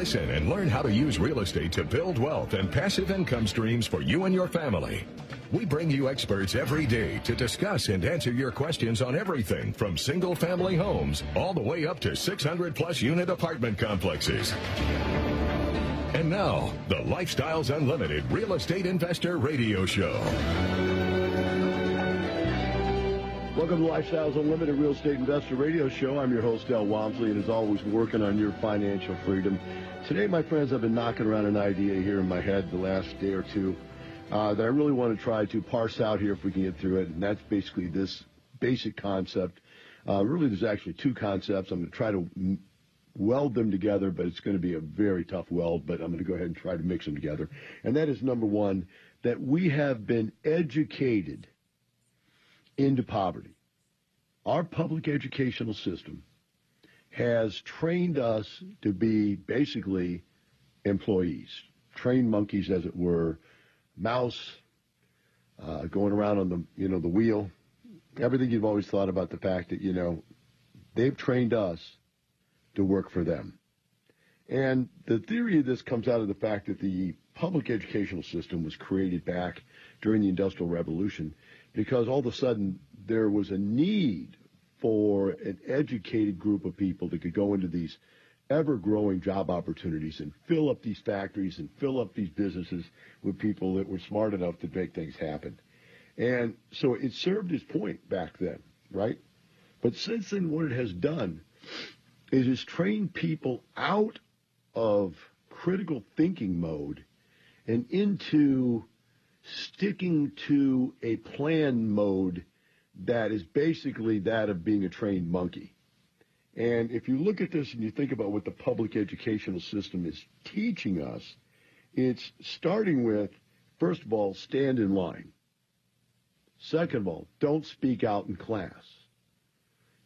Listen and learn how to use real estate to build wealth and passive income streams for you and your family. We bring you experts every day to discuss and answer your questions on everything from single family homes all the way up to 600 plus unit apartment complexes. And now, the Lifestyles Unlimited Real Estate Investor Radio Show. Welcome to Lifestyles Unlimited Real Estate Investor Radio Show. I'm your host, Del Walmsley, and as always, working on your financial freedom. Today, my friends, I've been knocking around an idea here in my head the last day or two uh, that I really want to try to parse out here if we can get through it, and that's basically this basic concept. Uh, really, there's actually two concepts. I'm going to try to m- weld them together, but it's going to be a very tough weld, but I'm going to go ahead and try to mix them together. And that is number one, that we have been educated – into poverty. Our public educational system has trained us to be basically employees, trained monkeys, as it were, mouse, uh, going around on the you know the wheel, everything you've always thought about the fact that you know they've trained us to work for them. And the theory of this comes out of the fact that the public educational system was created back during the Industrial Revolution because all of a sudden there was a need for an educated group of people that could go into these ever growing job opportunities and fill up these factories and fill up these businesses with people that were smart enough to make things happen. And so it served its point back then, right? But since then, what it has done is it's trained people out of critical thinking mode and into sticking to a plan mode that is basically that of being a trained monkey. And if you look at this and you think about what the public educational system is teaching us, it's starting with, first of all, stand in line. Second of all, don't speak out in class.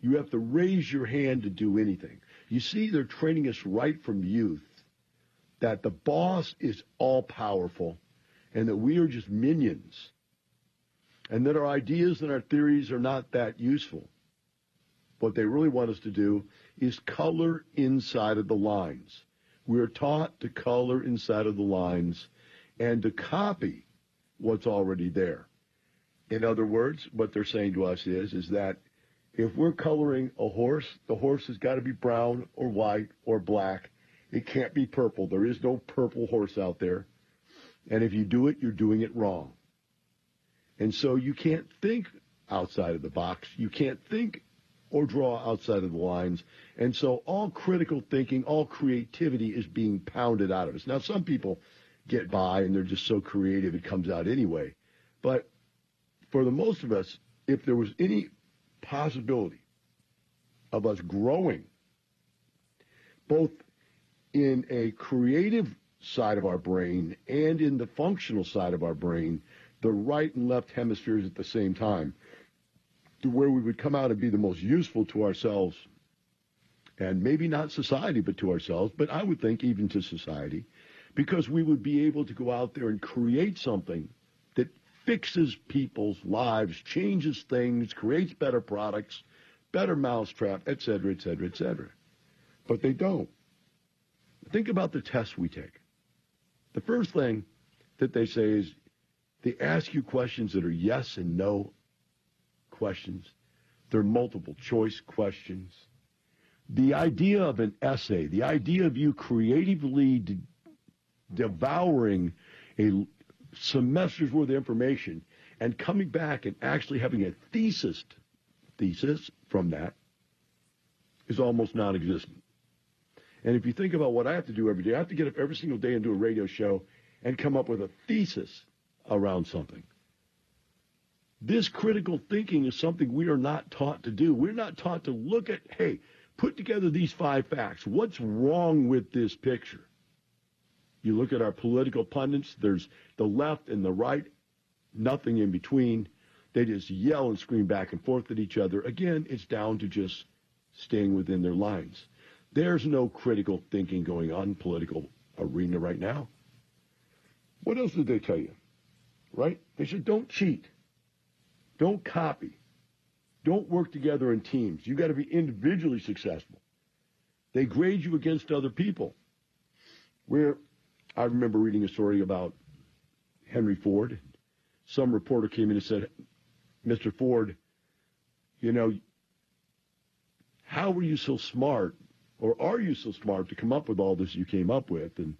You have to raise your hand to do anything. You see, they're training us right from youth that the boss is all powerful and that we are just minions and that our ideas and our theories are not that useful. What they really want us to do is color inside of the lines. We're taught to color inside of the lines and to copy what's already there. In other words, what they're saying to us is, is that if we're coloring a horse, the horse has got to be brown or white or black. It can't be purple. There is no purple horse out there. And if you do it, you're doing it wrong. And so you can't think outside of the box. You can't think or draw outside of the lines. And so all critical thinking, all creativity is being pounded out of us. Now, some people get by and they're just so creative it comes out anyway. But for the most of us, if there was any possibility of us growing, both in a creative side of our brain and in the functional side of our brain, the right and left hemispheres at the same time, to where we would come out and be the most useful to ourselves and maybe not society, but to ourselves, but I would think even to society, because we would be able to go out there and create something that fixes people's lives, changes things, creates better products, better mousetrap, et cetera, et cetera, et cetera. But they don't. Think about the tests we take. The first thing that they say is they ask you questions that are yes and no questions. They're multiple choice questions. The idea of an essay, the idea of you creatively de- devouring a semester's worth of information and coming back and actually having a thesis thesis from that is almost non-existent. And if you think about what I have to do every day, I have to get up every single day and do a radio show and come up with a thesis around something. This critical thinking is something we are not taught to do. We're not taught to look at, hey, Put together these five facts. What's wrong with this picture? You look at our political pundits, there's the left and the right, nothing in between. They just yell and scream back and forth at each other. Again, it's down to just staying within their lines. There's no critical thinking going on in political arena right now. What else did they tell you? Right? They said don't cheat. Don't copy. Don't work together in teams. You got to be individually successful. They grade you against other people. Where I remember reading a story about Henry Ford. Some reporter came in and said, Mr. Ford, you know, how were you so smart, or are you so smart to come up with all this you came up with? And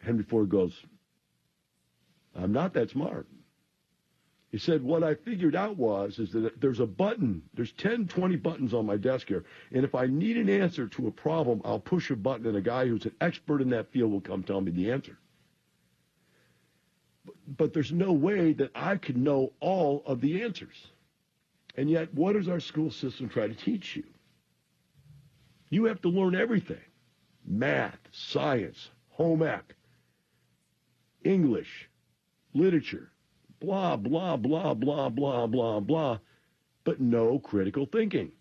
Henry Ford goes, I'm not that smart. He said, what I figured out was, is that there's a button, there's 10, 20 buttons on my desk here, and if I need an answer to a problem, I'll push a button and a guy who's an expert in that field will come tell me the answer. But, there's no way that I could know all of the answers. And yet, what does our school system try to teach you? You have to learn everything. Math, science, home ec, English, literature, blah, blah, blah, blah, blah, blah, blah, but no critical thinking.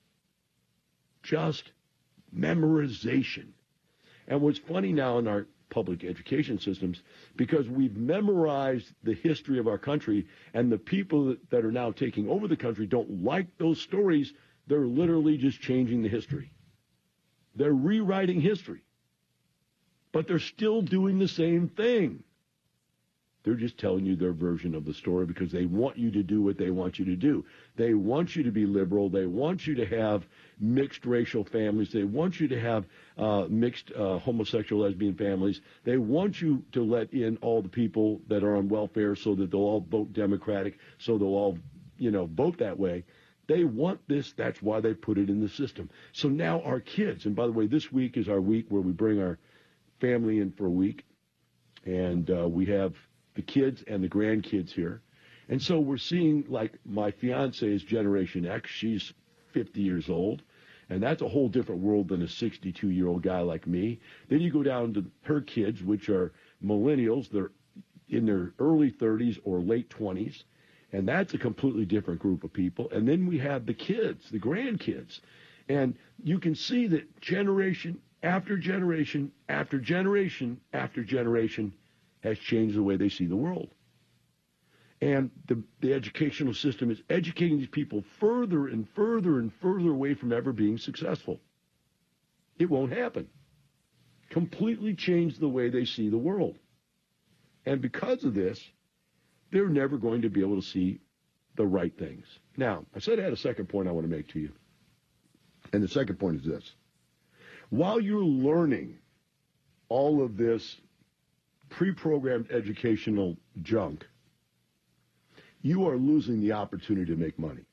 Just memorization. And what's funny now in our public education systems, because we've memorized the history of our country, and the people that are now taking over the country don't like those stories, they're literally just changing the history. They're rewriting history. But they're still doing the same thing. They're just telling you their version of the story because they want you to do what they want you to do. They want you to be liberal. They want you to have mixed racial families. They want you to have uh, mixed uh, homosexual lesbian families. They want you to let in all the people that are on welfare so that they'll all vote Democratic, so they'll all, you know, vote that way. They want this. That's why they put it in the system. So now our kids, and by the way, this week is our week where we bring our family in for a week, and uh, we have the kids and the grandkids here. And so we're seeing like my fiance is Generation X. She's 50 years old. And that's a whole different world than a 62 year old guy like me. Then you go down to her kids, which are millennials. They're in their early 30s or late 20s. And that's a completely different group of people. And then we have the kids, the grandkids. And you can see that generation after generation after generation after generation has changed the way they see the world. And the, the educational system is educating these people further and further and further away from ever being successful. It won't happen. Completely change the way they see the world. And because of this, they're never going to be able to see the right things. Now, I said I had a second point I want to make to you. And the second point is this. While you're learning all of this pre-programmed educational junk, you are losing the opportunity to make money.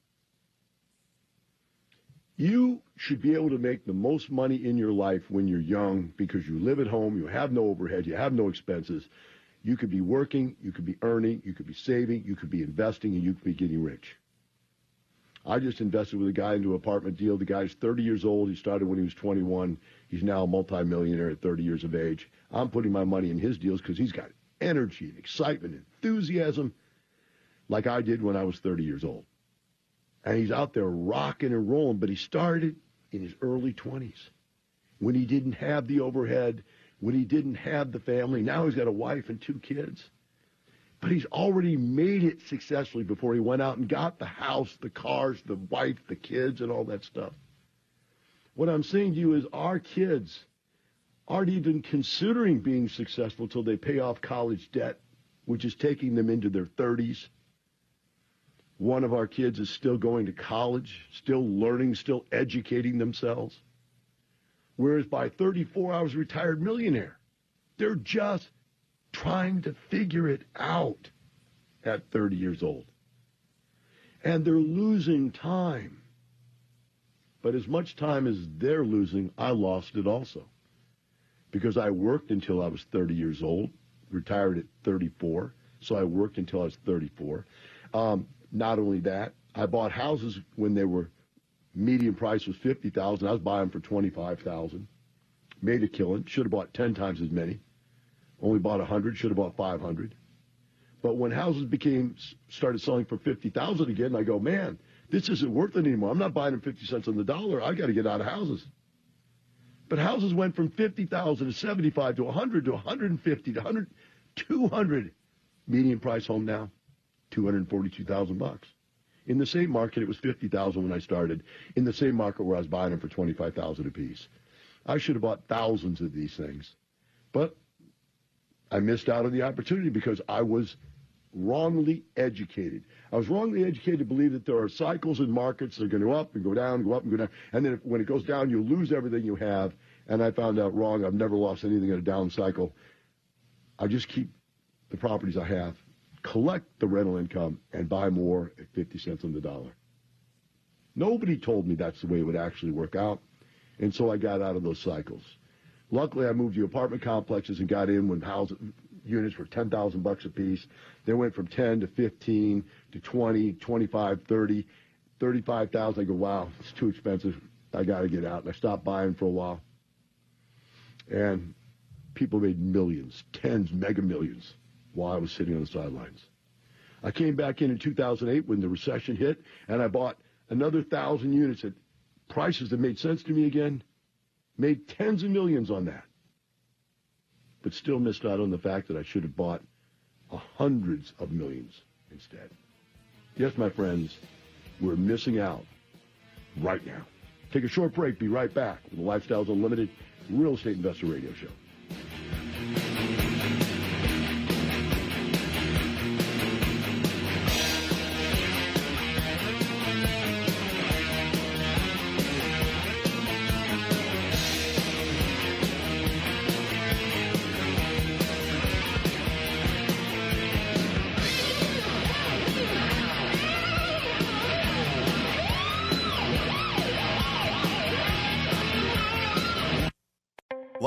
You should be able to make the most money in your life when you're young because you live at home, you have no overhead, you have no expenses. You could be working, you could be earning, you could be saving, you could be investing, and you could be getting rich. I just invested with a guy into an apartment deal. The guy's 30 years old. He started when he was 21. He's now a multimillionaire at 30 years of age. I'm putting my money in his deals because he's got energy and excitement and enthusiasm like I did when I was 30 years old. And he's out there rocking and rolling, but he started in his early 20s when he didn't have the overhead, when he didn't have the family. Now he's got a wife and two kids. But he's already made it successfully before he went out and got the house, the cars, the wife, the kids, and all that stuff. What I'm saying to you is our kids aren't even considering being successful till they pay off college debt, which is taking them into their 30s. One of our kids is still going to college, still learning, still educating themselves. Whereas by 34, I was a retired millionaire. They're just trying to figure it out at 30 years old. And they're losing time. But as much time as they're losing, I lost it also because I worked until I was 30 years old, retired at 34. So I worked until I was 34. Um, not only that, I bought houses when they were median price was 50000 I was buying for 25000 Made a killing. Should have bought 10 times as many. Only bought 100. Should have bought 500. But when houses became started selling for 50000 again, I go, man, this isn't worth it anymore. I'm not buying them 50 cents on the dollar. I got to get out of houses. But houses went from 50,000 to 75 to 100 to 150 to 100, 200. Median price home now, 242,000 bucks. In the same market, it was 50,000 when I started. In the same market where I was buying them for 25,000 apiece. I should have bought thousands of these things. But I missed out on the opportunity because I was wrongly educated. I was wrongly educated to believe that there are cycles in markets that are going to go up and go down, go up and go down. And then if, when it goes down, you lose everything you have. And I found out wrong. I've never lost anything in a down cycle. I just keep the properties I have, collect the rental income, and buy more at 50 cents on the dollar. Nobody told me that's the way it would actually work out. And so I got out of those cycles. Luckily, I moved to apartment complexes and got in when house units were 10,000 bucks a piece. They went from 10 to 15 to 20, 25, 30, 35,000. I go, wow, it's too expensive. I got to get out. And I stopped buying for a while. And people made millions, tens, mega millions while I was sitting on the sidelines. I came back in in 2008 when the recession hit, and I bought another thousand units at prices that made sense to me again. Made tens of millions on that. But still missed out on the fact that I should have bought hundreds of millions instead. Yes, my friends, we're missing out right now. Take a short break. Be right back with the Lifestyles Unlimited Real Estate Investor Radio Show.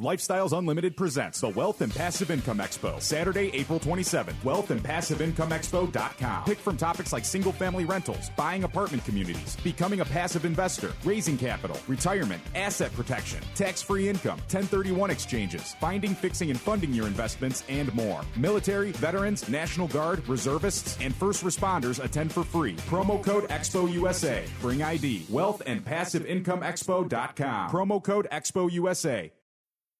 Lifestyles Unlimited presents the Wealth and Passive Income Expo, Saturday, April 27th. WealthAndPassiveIncomeExpo.com. Pick from topics like single family rentals, buying apartment communities, becoming a passive investor, raising capital, retirement, asset protection, tax free income, 1031 exchanges, finding, fixing, and funding your investments, and more. Military, veterans, National Guard, reservists, and first responders attend for free. Promo code Expo USA. Bring ID. Wealth and Passive Income WealthAndPassiveIncomeExpo.com. Promo code Expo USA.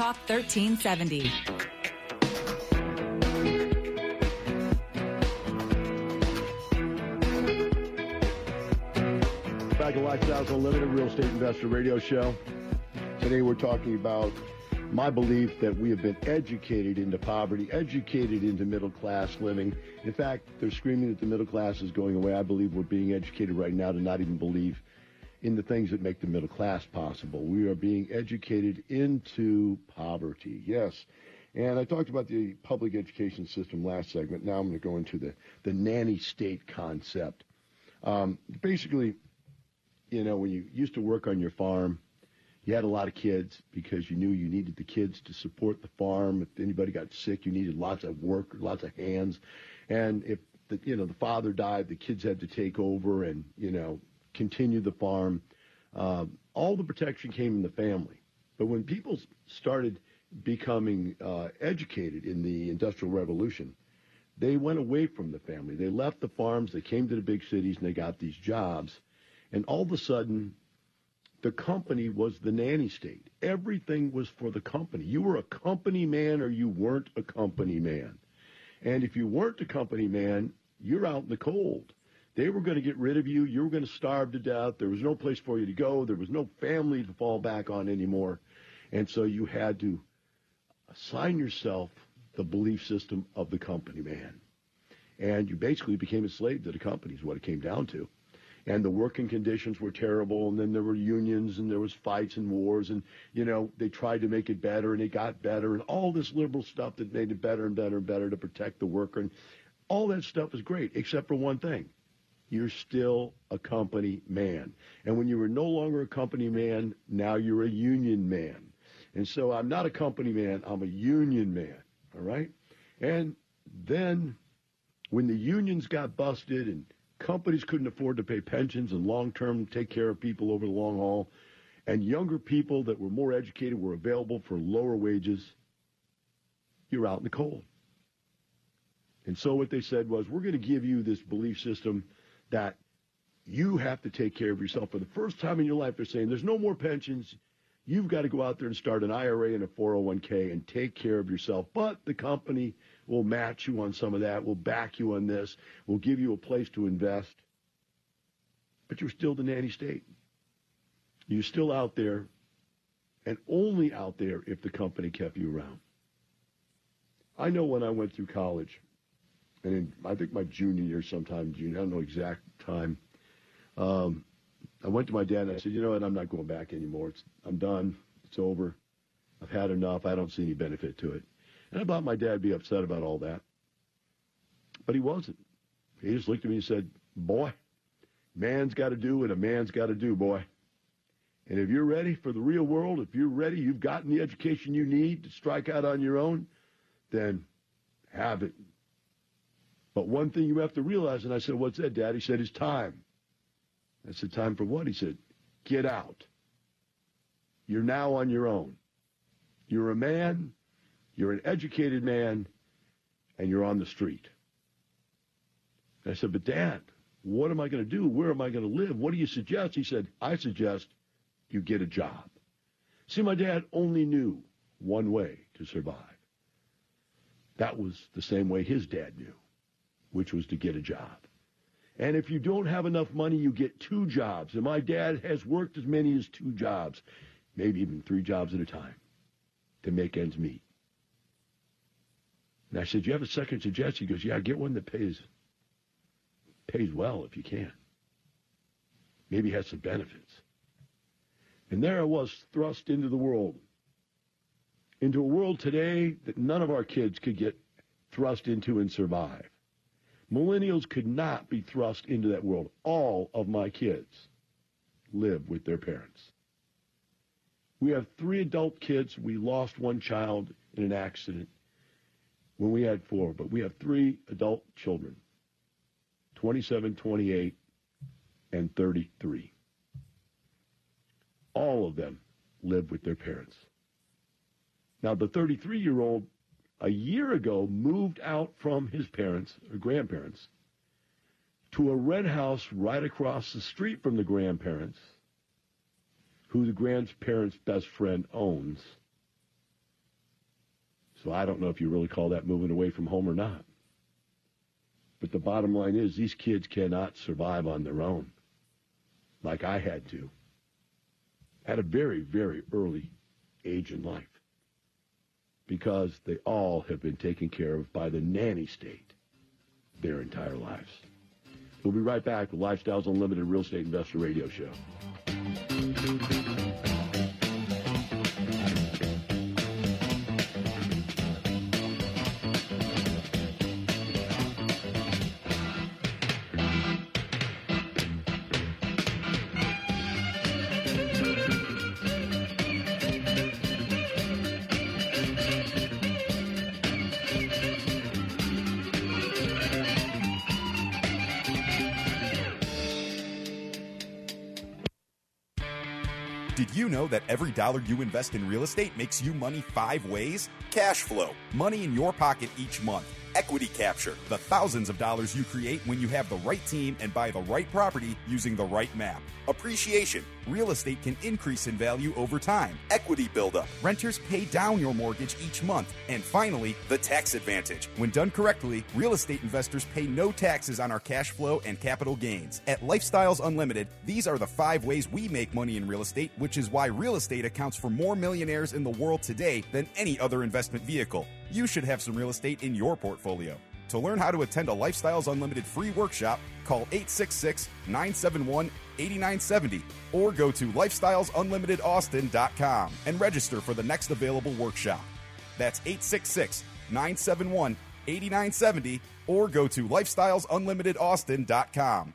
Talk 1370. Back at Lifestyles Unlimited Real Estate Investor Radio Show. Today we're talking about my belief that we have been educated into poverty, educated into middle class living. In fact, they're screaming that the middle class is going away. I believe we're being educated right now to not even believe in the things that make the middle class possible. We are being educated into poverty. Yes. And I talked about the public education system last segment. Now I'm going to go into the, the nanny state concept. Um, basically, you know, when you used to work on your farm, you had a lot of kids because you knew you needed the kids to support the farm. If anybody got sick, you needed lots of work, lots of hands. And if the, you know, the father died, the kids had to take over and, you know, continue the farm. Uh, all the protection came in the family. But when people started becoming uh, educated in the Industrial Revolution, they went away from the family. They left the farms, they came to the big cities, and they got these jobs. And all of a sudden, the company was the nanny state. Everything was for the company. You were a company man or you weren't a company man. And if you weren't a company man, you're out in the cold. They were going to get rid of you. You were going to starve to death. There was no place for you to go. There was no family to fall back on anymore. And so you had to assign yourself the belief system of the company man. And you basically became a slave to the company is what it came down to and the working conditions were terrible and then there were unions and there was fights and wars and you know they tried to make it better and it got better and all this liberal stuff that made it better and better and better to protect the worker and all that stuff is great except for one thing you're still a company man. And when you were no longer a company man now you're a union man. And so i'm not a company man i'm a union man all right? And then when the unions got busted and companies couldn't afford to pay pensions and long term take care of people over the long haul, and younger people that were more educated were available for lower wages, you're out in the cold. And so what they said was, we're going to give you this belief system that you have to take care of yourself. For the first time in your life, they're saying there's no more pensions. You've got to go out there and start an IRA and a 401k and take care of yourself. But the company We'll match you on some of that. We'll back you on this. We'll give you a place to invest. But you're still the nanny state. You're still out there and only out there if the company kept you around. I know when I went through college, and in, I think my junior year, sometime junior, I don't know exact time, um, I went to my dad and I said, you know what, I'm not going back anymore. It's, I'm done. It's over. I've had enough. I don't see any benefit to it. And I thought my dad would be upset about all that. But he wasn't. He just looked at me and said, Boy, man's got to do what a man's got to do, boy. And if you're ready for the real world, if you're ready, you've gotten the education you need to strike out on your own, then have it. But one thing you have to realize, and I said, What's that, Dad? He said, It's time. I said, Time for what? He said, Get out. You're now on your own. You're a man. You're an educated man and you're on the street. I said, But Dad, what am I going to do? Where am I going to live? What do you suggest? He said, I suggest you get a job. See, my dad only knew one way to survive. That was the same way his dad knew, which was to get a job. And if you don't have enough money, you get two jobs. And my dad has worked as many as two jobs, maybe even three jobs at a time to make ends meet. And I said, you have a second suggestion? He goes, yeah, get one that pays pays well if you can. Maybe has some benefits. And there I was thrust into the world. Into a world today that none of our kids could get thrust into and survive. Millennials could not be thrust into that world. All of my kids live with their parents. We have three adult kids. We lost one child in an accident when we had four, but we have three adult children 27, 28, and 33. All of them live with their parents. Now, the 33 year old a year ago moved out from his parents or grandparents to a red house right across the street from the grandparents, who the grandparents' best friend owns. So I don't know if you really call that moving away from home or not. But the bottom line is these kids cannot survive on their own like I had to at a very, very early age in life because they all have been taken care of by the nanny state their entire lives. We'll be right back with Lifestyles Unlimited Real Estate Investor Radio Show. Did you know that every dollar you invest in real estate makes you money five ways? Cash flow, money in your pocket each month. Equity capture, the thousands of dollars you create when you have the right team and buy the right property using the right map. Appreciation, real estate can increase in value over time. Equity buildup. Renters pay down your mortgage each month. And finally, the tax advantage. When done correctly, real estate investors pay no taxes on our cash flow and capital gains. At Lifestyles Unlimited, these are the five ways we make money in real estate, which is why real estate accounts for more millionaires in the world today than any other investment vehicle. You should have some real estate in your portfolio. To learn how to attend a Lifestyles Unlimited free workshop, call 866 971 8970 or go to lifestylesunlimitedaustin.com and register for the next available workshop. That's 866 971 8970 or go to lifestylesunlimitedaustin.com.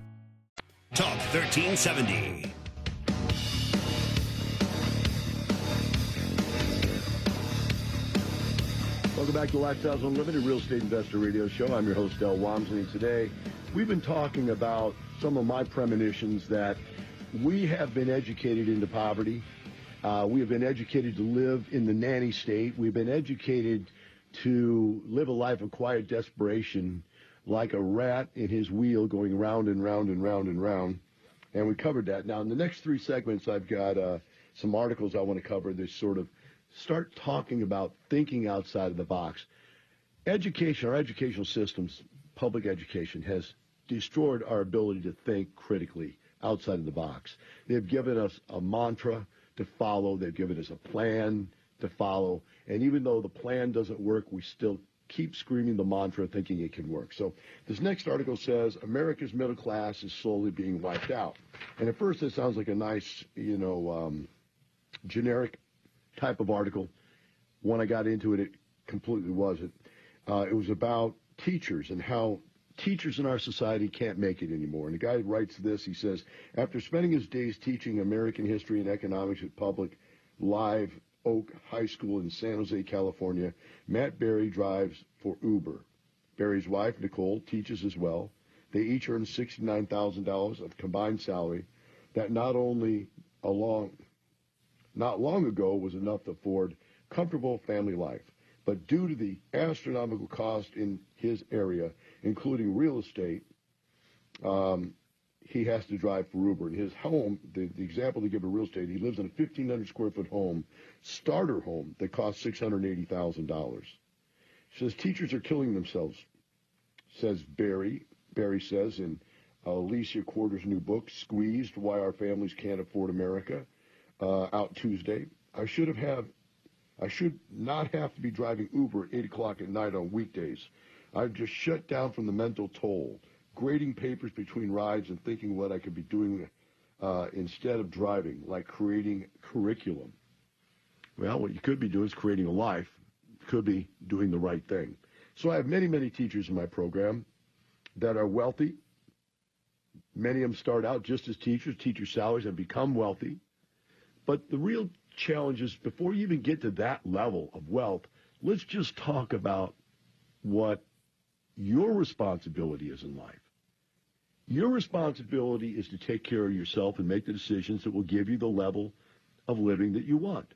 Talk 1370. Welcome back to Lifestyles Unlimited Real Estate Investor Radio Show. I'm your host, Del Walmsley. Today, we've been talking about some of my premonitions that we have been educated into poverty. Uh, we have been educated to live in the nanny state. We've been educated to live a life of quiet desperation like a rat in his wheel going round and round and round and round. And we covered that. Now, in the next three segments, I've got uh, some articles I want to cover that sort of start talking about thinking outside of the box. Education, our educational systems, public education, has destroyed our ability to think critically outside of the box. They've given us a mantra to follow, they've given us a plan to follow, and even though the plan doesn't work, we still keep screaming the mantra thinking it can work. So this next article says America's middle class is slowly being wiped out. And at first it sounds like a nice, you know, um, generic type of article. When I got into it, it completely wasn't. Uh, it was about teachers and how teachers in our society can't make it anymore. And the guy writes this. He says, after spending his days teaching American history and economics at public live Oak High School in San Jose, California, Matt Berry drives for Uber. Berry's wife, Nicole, teaches as well. They each earn $69,000 of combined salary that not only along, not long ago was enough to afford comfortable family life, but due to the astronomical cost in his area, including real estate, um, he has to drive for Uber. In his home, the, the example they give of real estate, he lives in a 1,500 square foot home, starter home that costs $680,000. Says teachers are killing themselves, says Berry. Berry says in Alicia Quarter's new book, Squeezed, Why Our Families Can't Afford America, uh, out Tuesday. I should have have, I should not have to be driving Uber at 8 o'clock at night on weekdays. I've just shut down from the mental toll grading papers between rides and thinking what I could be doing uh, instead of driving, like creating curriculum. Well, what you could be doing is creating a life. Could be doing the right thing. So I have many, many teachers in my program that are wealthy. Many of them start out just as teachers, teacher salaries, and become wealthy. But the real challenge is before you even get to that level of wealth, let's just talk about what your responsibility is in life. Your responsibility is to take care of yourself and make the decisions that will give you the level of living that you want.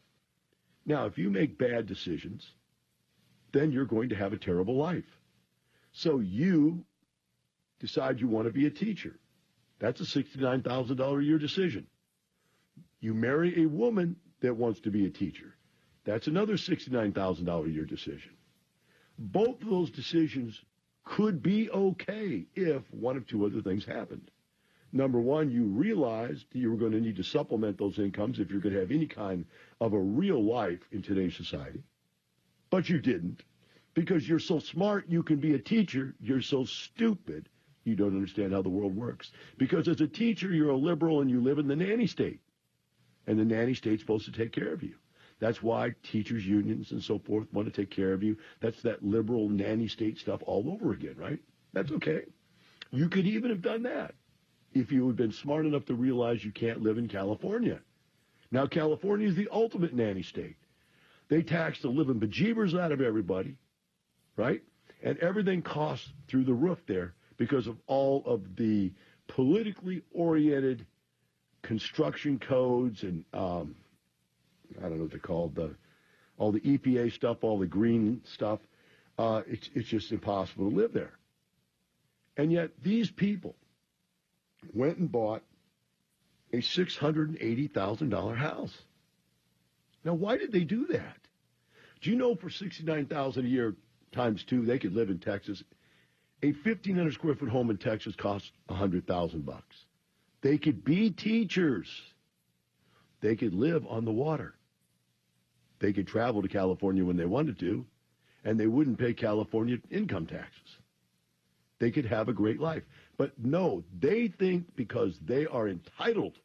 Now, if you make bad decisions, then you're going to have a terrible life. So you decide you want to be a teacher. That's a $69,000 a year decision. You marry a woman that wants to be a teacher. That's another $69,000 a year decision. Both of those decisions could be okay if one of two other things happened. Number one, you realized you were going to need to supplement those incomes if you're going to have any kind of a real life in today's society. But you didn't. Because you're so smart you can be a teacher, you're so stupid you don't understand how the world works. Because as a teacher, you're a liberal and you live in the nanny state. And the nanny state's supposed to take care of you. That's why teachers unions and so forth want to take care of you. That's that liberal nanny state stuff all over again, right? That's okay. You could even have done that if you had been smart enough to realize you can't live in California. Now, California is the ultimate nanny state. They tax the living bejeebers out of everybody, right? And everything costs through the roof there because of all of the politically oriented construction codes and um, I don't know what they're called, the all the EPA stuff, all the green stuff. Uh, it's it's just impossible to live there. And yet these people went and bought a six hundred and eighty thousand dollar house. Now, why did they do that? Do you know for sixty nine thousand a year times two, they could live in Texas? A fifteen hundred square foot home in Texas costs a hundred thousand bucks. They could be teachers. They could live on the water. They could travel to California when they wanted to, and they wouldn't pay California income taxes. They could have a great life. But no, they think because they are entitled,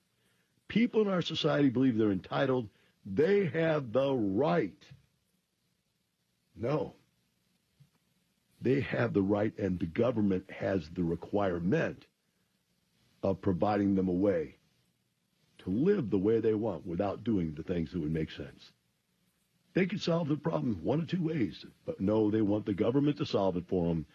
people in our society believe they're entitled, they have the right. No. They have the right, and the government has the requirement of providing them a way to live the way they want without doing the things that would make sense. They could solve the problem one of two ways, but no, they want the government to solve it for them.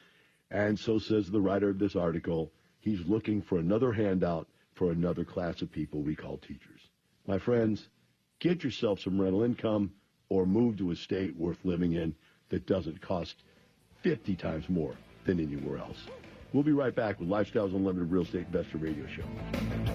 And so says the writer of this article, he's looking for another handout for another class of people we call teachers. My friends, get yourself some rental income or move to a state worth living in that doesn't cost 50 times more than anywhere else. We'll be right back with Lifestyles Unlimited Real Estate Investor Radio Show.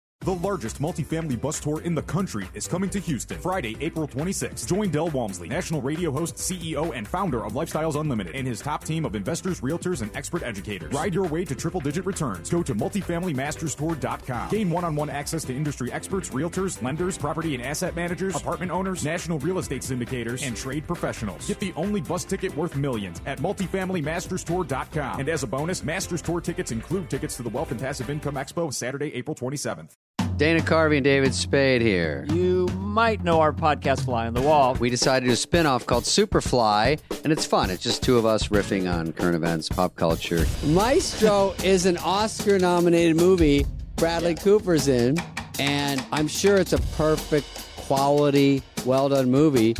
The largest multifamily bus tour in the country is coming to Houston Friday, April 26th. Join Del Walmsley, national radio host, CEO, and founder of Lifestyles Unlimited, and his top team of investors, realtors, and expert educators. Ride your way to triple digit returns. Go to multifamilymasterstour.com. Gain one on one access to industry experts, realtors, lenders, property and asset managers, apartment owners, national real estate syndicators, and trade professionals. Get the only bus ticket worth millions at multifamilymasterstour.com. And as a bonus, Masters Tour tickets include tickets to the Wealth and Passive Income Expo Saturday, April 27th. Dana Carvey and David Spade here. You might know our podcast Fly on the Wall. We decided to do a spin off called Superfly, and it's fun. It's just two of us riffing on current events, pop culture. Maestro is an Oscar nominated movie Bradley Cooper's in, and I'm sure it's a perfect, quality, well done movie,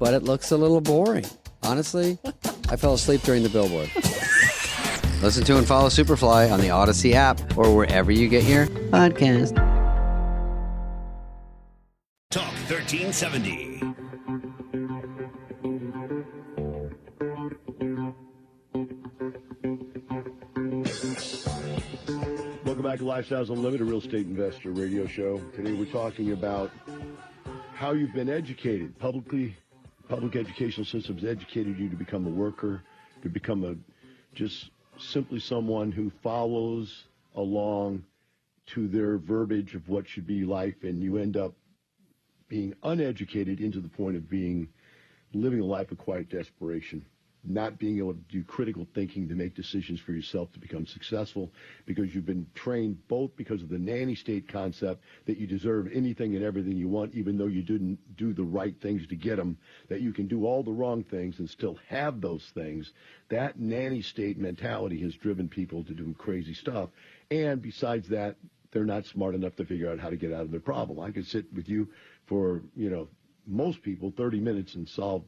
but it looks a little boring. Honestly, I fell asleep during the billboard. Listen to and follow Superfly on the Odyssey app or wherever you get your podcast. 1370. Welcome back to Lifestyles Unlimited Real Estate Investor Radio Show. Today we're talking about how you've been educated. Publicly, public educational systems educated you to become a worker, to become a just simply someone who follows along to their verbiage of what should be life, and you end up being uneducated into the point of being living a life of quiet desperation, not being able to do critical thinking to make decisions for yourself to become successful because you've been trained both because of the nanny state concept that you deserve anything and everything you want even though you didn't do the right things to get them that you can do all the wrong things and still have those things. That nanny state mentality has driven people to do crazy stuff. And besides that they're not smart enough to figure out how to get out of their problem. I could sit with you for you know most people 30 minutes and solve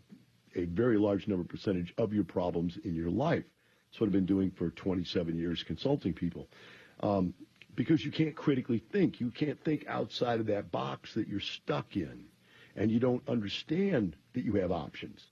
a very large number percentage of your problems in your life. That's what I've been doing for 27 years, consulting people. Um, because you can't critically think. You can't think outside of that box that you're stuck in. And you don't understand that you have options.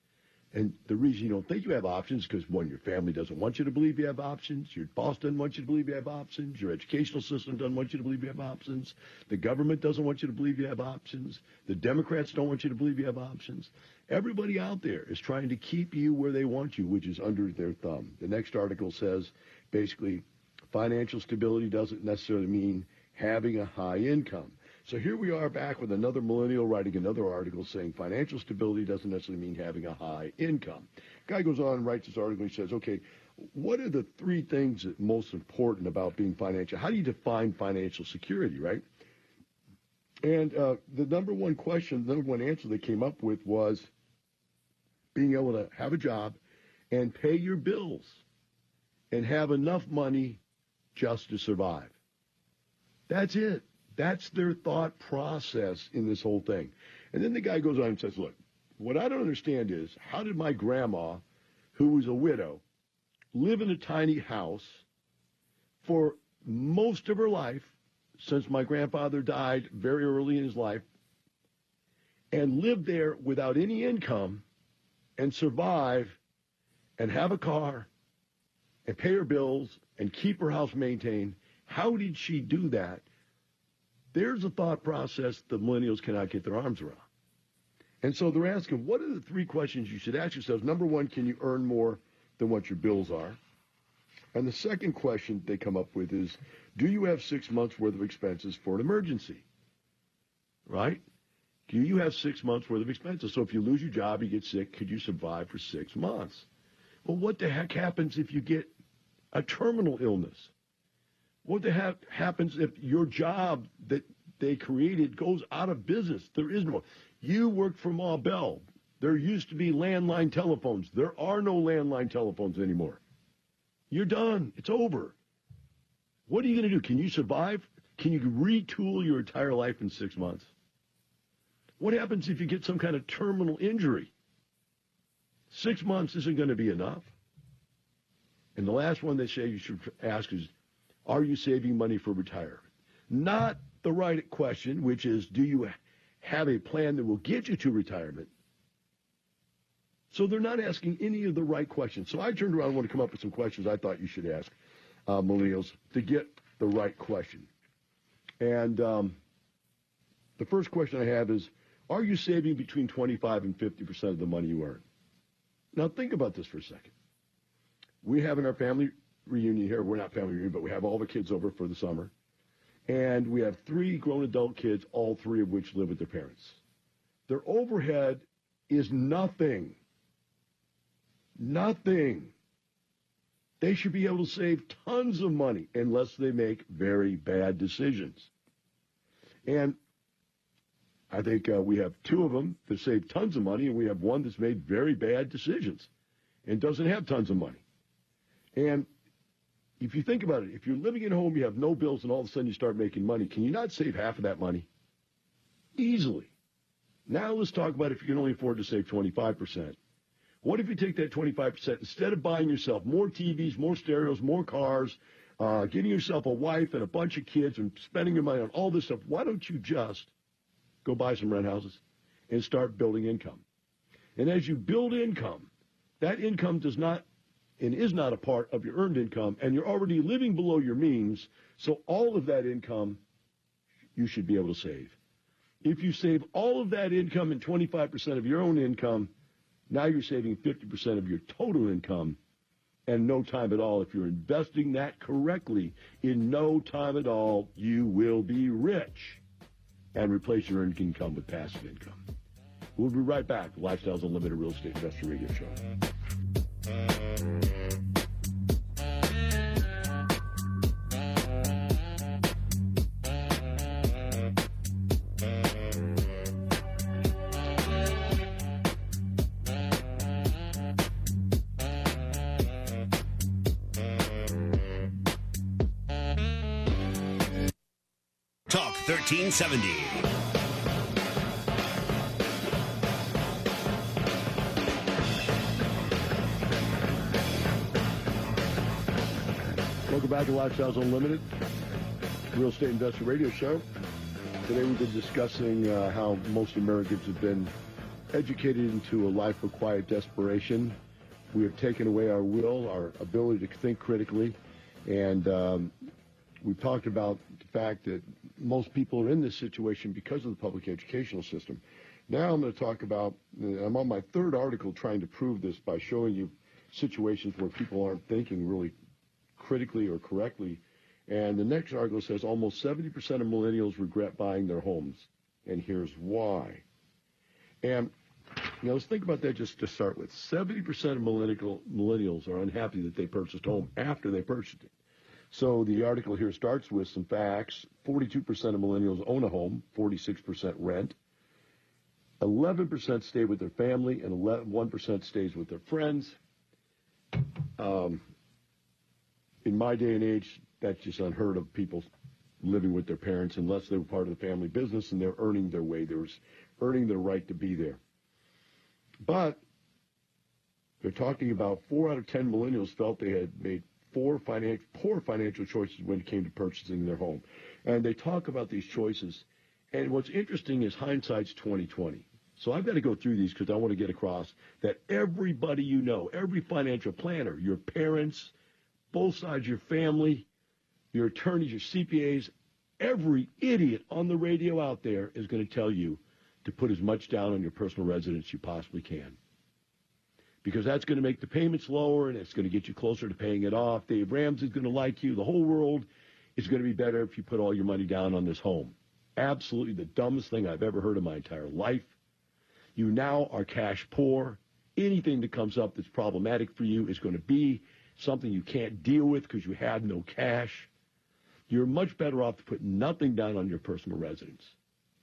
And the reason you don't think you have options is because, one, your family doesn't want you to believe you have options. Your boss doesn't want you to believe you have options. Your educational system doesn't want you to believe you have options. The government doesn't want you to believe you have options. The Democrats don't want you to believe you have options. Everybody out there is trying to keep you where they want you, which is under their thumb. The next article says basically financial stability doesn't necessarily mean having a high income. So here we are back with another millennial writing another article saying financial stability doesn't necessarily mean having a high income. Guy goes on and writes this article. He says, okay, what are the three things that most important about being financial? How do you define financial security, right? And uh, the number one question, the number one answer they came up with was being able to have a job and pay your bills and have enough money just to survive. That's it. That's their thought process in this whole thing. And then the guy goes on and says, look, what I don't understand is how did my grandma, who was a widow, live in a tiny house for most of her life, since my grandfather died very early in his life, and live there without any income and survive and have a car and pay her bills and keep her house maintained. How did she do that there's a thought process the millennials cannot get their arms around. And so they're asking, what are the three questions you should ask yourselves? Number one, can you earn more than what your bills are? And the second question they come up with is, do you have six months worth of expenses for an emergency? Right? Do you have six months worth of expenses? So if you lose your job, you get sick, could you survive for six months? Well, what the heck happens if you get a terminal illness? What the heck happens if your job that they created goes out of business? There is no. You work for Ma Bell. There used to be landline telephones. There are no landline telephones anymore. You're done. It's over. What are you going to do? Can you survive? Can you retool your entire life in six months? What happens if you get some kind of terminal injury? Six months isn't going to be enough. And the last one they say you should ask is, are you saving money for retirement? Not the right question, which is do you have a plan that will get you to retirement? So they're not asking any of the right questions. So I turned around and wanted to come up with some questions I thought you should ask uh, millennials to get the right question. And um, the first question I have is, are you saving between 25 and 50% of the money you earn? Now think about this for a second. We have in our family reunion here. We're not family reunion, but we have all the kids over for the summer. And we have three grown adult kids, all three of which live with their parents. Their overhead is nothing. Nothing. They should be able to save tons of money unless they make very bad decisions. And I think uh, we have two of them that save tons of money, and we have one that's made very bad decisions and doesn't have tons of money. And if you think about it, if you're living at home, you have no bills, and all of a sudden you start making money, can you not save half of that money? Easily. Now let's talk about if you can only afford to save 25%. What if you take that 25%, instead of buying yourself more TVs, more stereos, more cars, uh, getting yourself a wife and a bunch of kids and spending your money on all this stuff, why don't you just go buy some rent houses and start building income? And as you build income, that income does not and is not a part of your earned income, and you're already living below your means, so all of that income you should be able to save. If you save all of that income and 25% of your own income, now you're saving 50% of your total income and no time at all. If you're investing that correctly, in no time at all, you will be rich and replace your earned income with passive income. We'll be right back. Lifestyles Unlimited Real Estate Investor Radio Show. Talk 1370. To Lifestyles Unlimited. Real Estate Investor Radio Show. Today we've been discussing uh, how most Americans have been educated into a life of quiet desperation. We have taken away our will, our ability to think critically, and um, we've talked about the fact that most people are in this situation because of the public educational system. Now I'm going to talk about, I'm on my third article trying to prove this by showing you situations where people aren't thinking really critically or correctly. And the next article says almost 70% of millennials regret buying their homes. And here's why. And you know, let's think about that just to start with. 70% of millennial, millennials are unhappy that they purchased a home after they purchased it. So the article here starts with some facts. 42% of millennials own a home, 46% rent. 11% stay with their family, and 1% stays with their friends. Um, in my day and age, that's just unheard of. People living with their parents unless they were part of the family business and they're earning their way. They're earning their right to be there. But they're talking about four out of ten millennials felt they had made four financial, poor financial choices when it came to purchasing their home. And they talk about these choices. And what's interesting is hindsight's 2020. So I've got to go through these because I want to get across that everybody you know, every financial planner, your parents, both sides your family, your attorneys, your CPAs, every idiot on the radio out there is going to tell you to put as much down on your personal residence you possibly can. Because that's going to make the payments lower and it's going to get you closer to paying it off. Dave Ramsey is going to like you. The whole world is going to be better if you put all your money down on this home. Absolutely the dumbest thing I've ever heard in my entire life. You now are cash poor. Anything that comes up that's problematic for you is going to be something you can't deal with because you have no cash. You're much better off to put nothing down on your personal residence.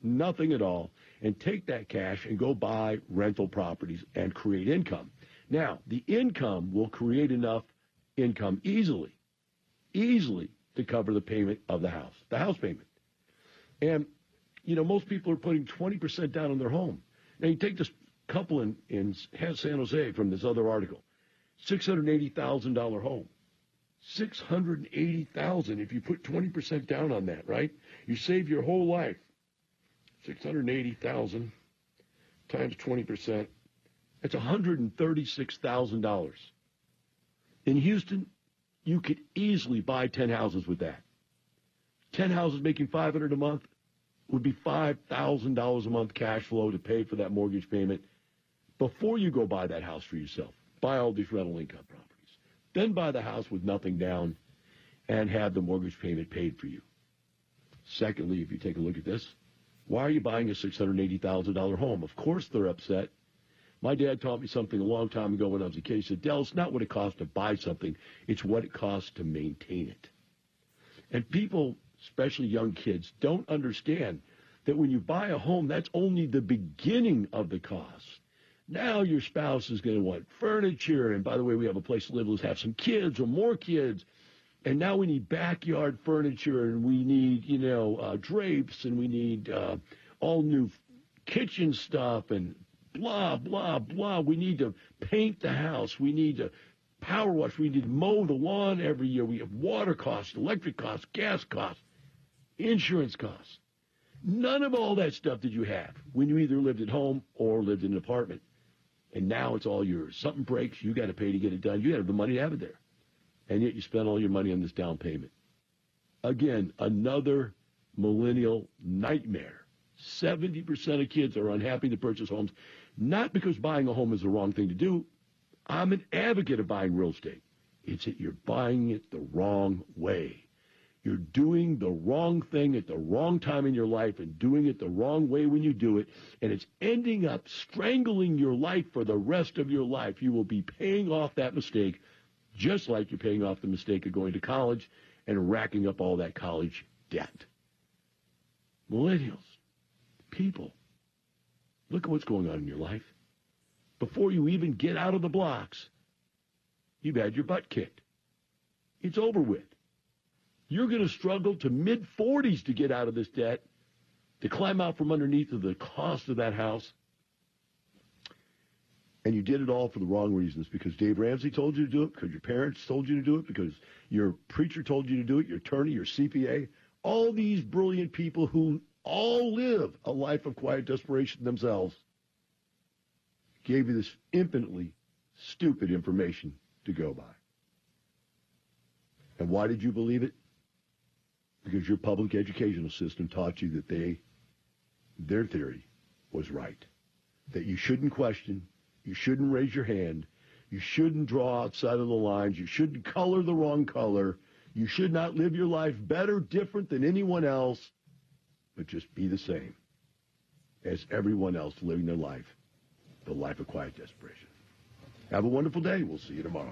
Nothing at all. And take that cash and go buy rental properties and create income. Now, the income will create enough income easily, easily to cover the payment of the house, the house payment. And, you know, most people are putting 20% down on their home. Now, you take this couple in, in San Jose from this other article, $680,000 home. 680,000 if you put 20% down on that, right? You save your whole life. 680,000 times 20%. That's $136,000. In Houston, you could easily buy 10 houses with that. 10 houses making 500 a month would be $5,000 a month cash flow to pay for that mortgage payment before you go buy that house for yourself. Buy all these rental income properties. Then buy the house with nothing down and have the mortgage payment paid for you. Secondly, if you take a look at this, why are you buying a $680,000 home? Of course they're upset. My dad taught me something a long time ago when I was a kid. He said, Del, it's not what it costs to buy something, it's what it costs to maintain it. And people, especially young kids, don't understand that when you buy a home, that's only the beginning of the cost. Now your spouse is going to want furniture. And by the way, we have a place to live. Let's have some kids or more kids. And now we need backyard furniture and we need, you know, uh, drapes and we need uh, all new kitchen stuff and blah, blah, blah. We need to paint the house. We need to power wash. We need to mow the lawn every year. We have water costs, electric costs, gas costs, insurance costs. None of all that stuff did you have when you either lived at home or lived in an apartment and now it's all yours. Something breaks, you got to pay to get it done. You have the money to have it there. And yet you spend all your money on this down payment. Again, another millennial nightmare. 70% of kids are unhappy to purchase homes, not because buying a home is the wrong thing to do. I'm an advocate of buying real estate. It's that you're buying it the wrong way. You're doing the wrong thing at the wrong time in your life and doing it the wrong way when you do it, and it's ending up strangling your life for the rest of your life. You will be paying off that mistake just like you're paying off the mistake of going to college and racking up all that college debt. Millennials, people, look at what's going on in your life. Before you even get out of the blocks, you've had your butt kicked. It's over with. You're going to struggle to mid 40s to get out of this debt, to climb out from underneath of the cost of that house. And you did it all for the wrong reasons because Dave Ramsey told you to do it, because your parents told you to do it, because your preacher told you to do it, your attorney, your CPA. all these brilliant people who all live a life of quiet desperation themselves gave you this infinitely stupid information to go by. And why did you believe it? Because your public educational system taught you that they, their theory was right. That you shouldn't question, you shouldn't raise your hand, you shouldn't draw outside of the lines, you shouldn't color the wrong color, you should not live your life better, different than anyone else, but just be the same as everyone else living their life, the life of quiet desperation. Have a wonderful day. We'll see you tomorrow.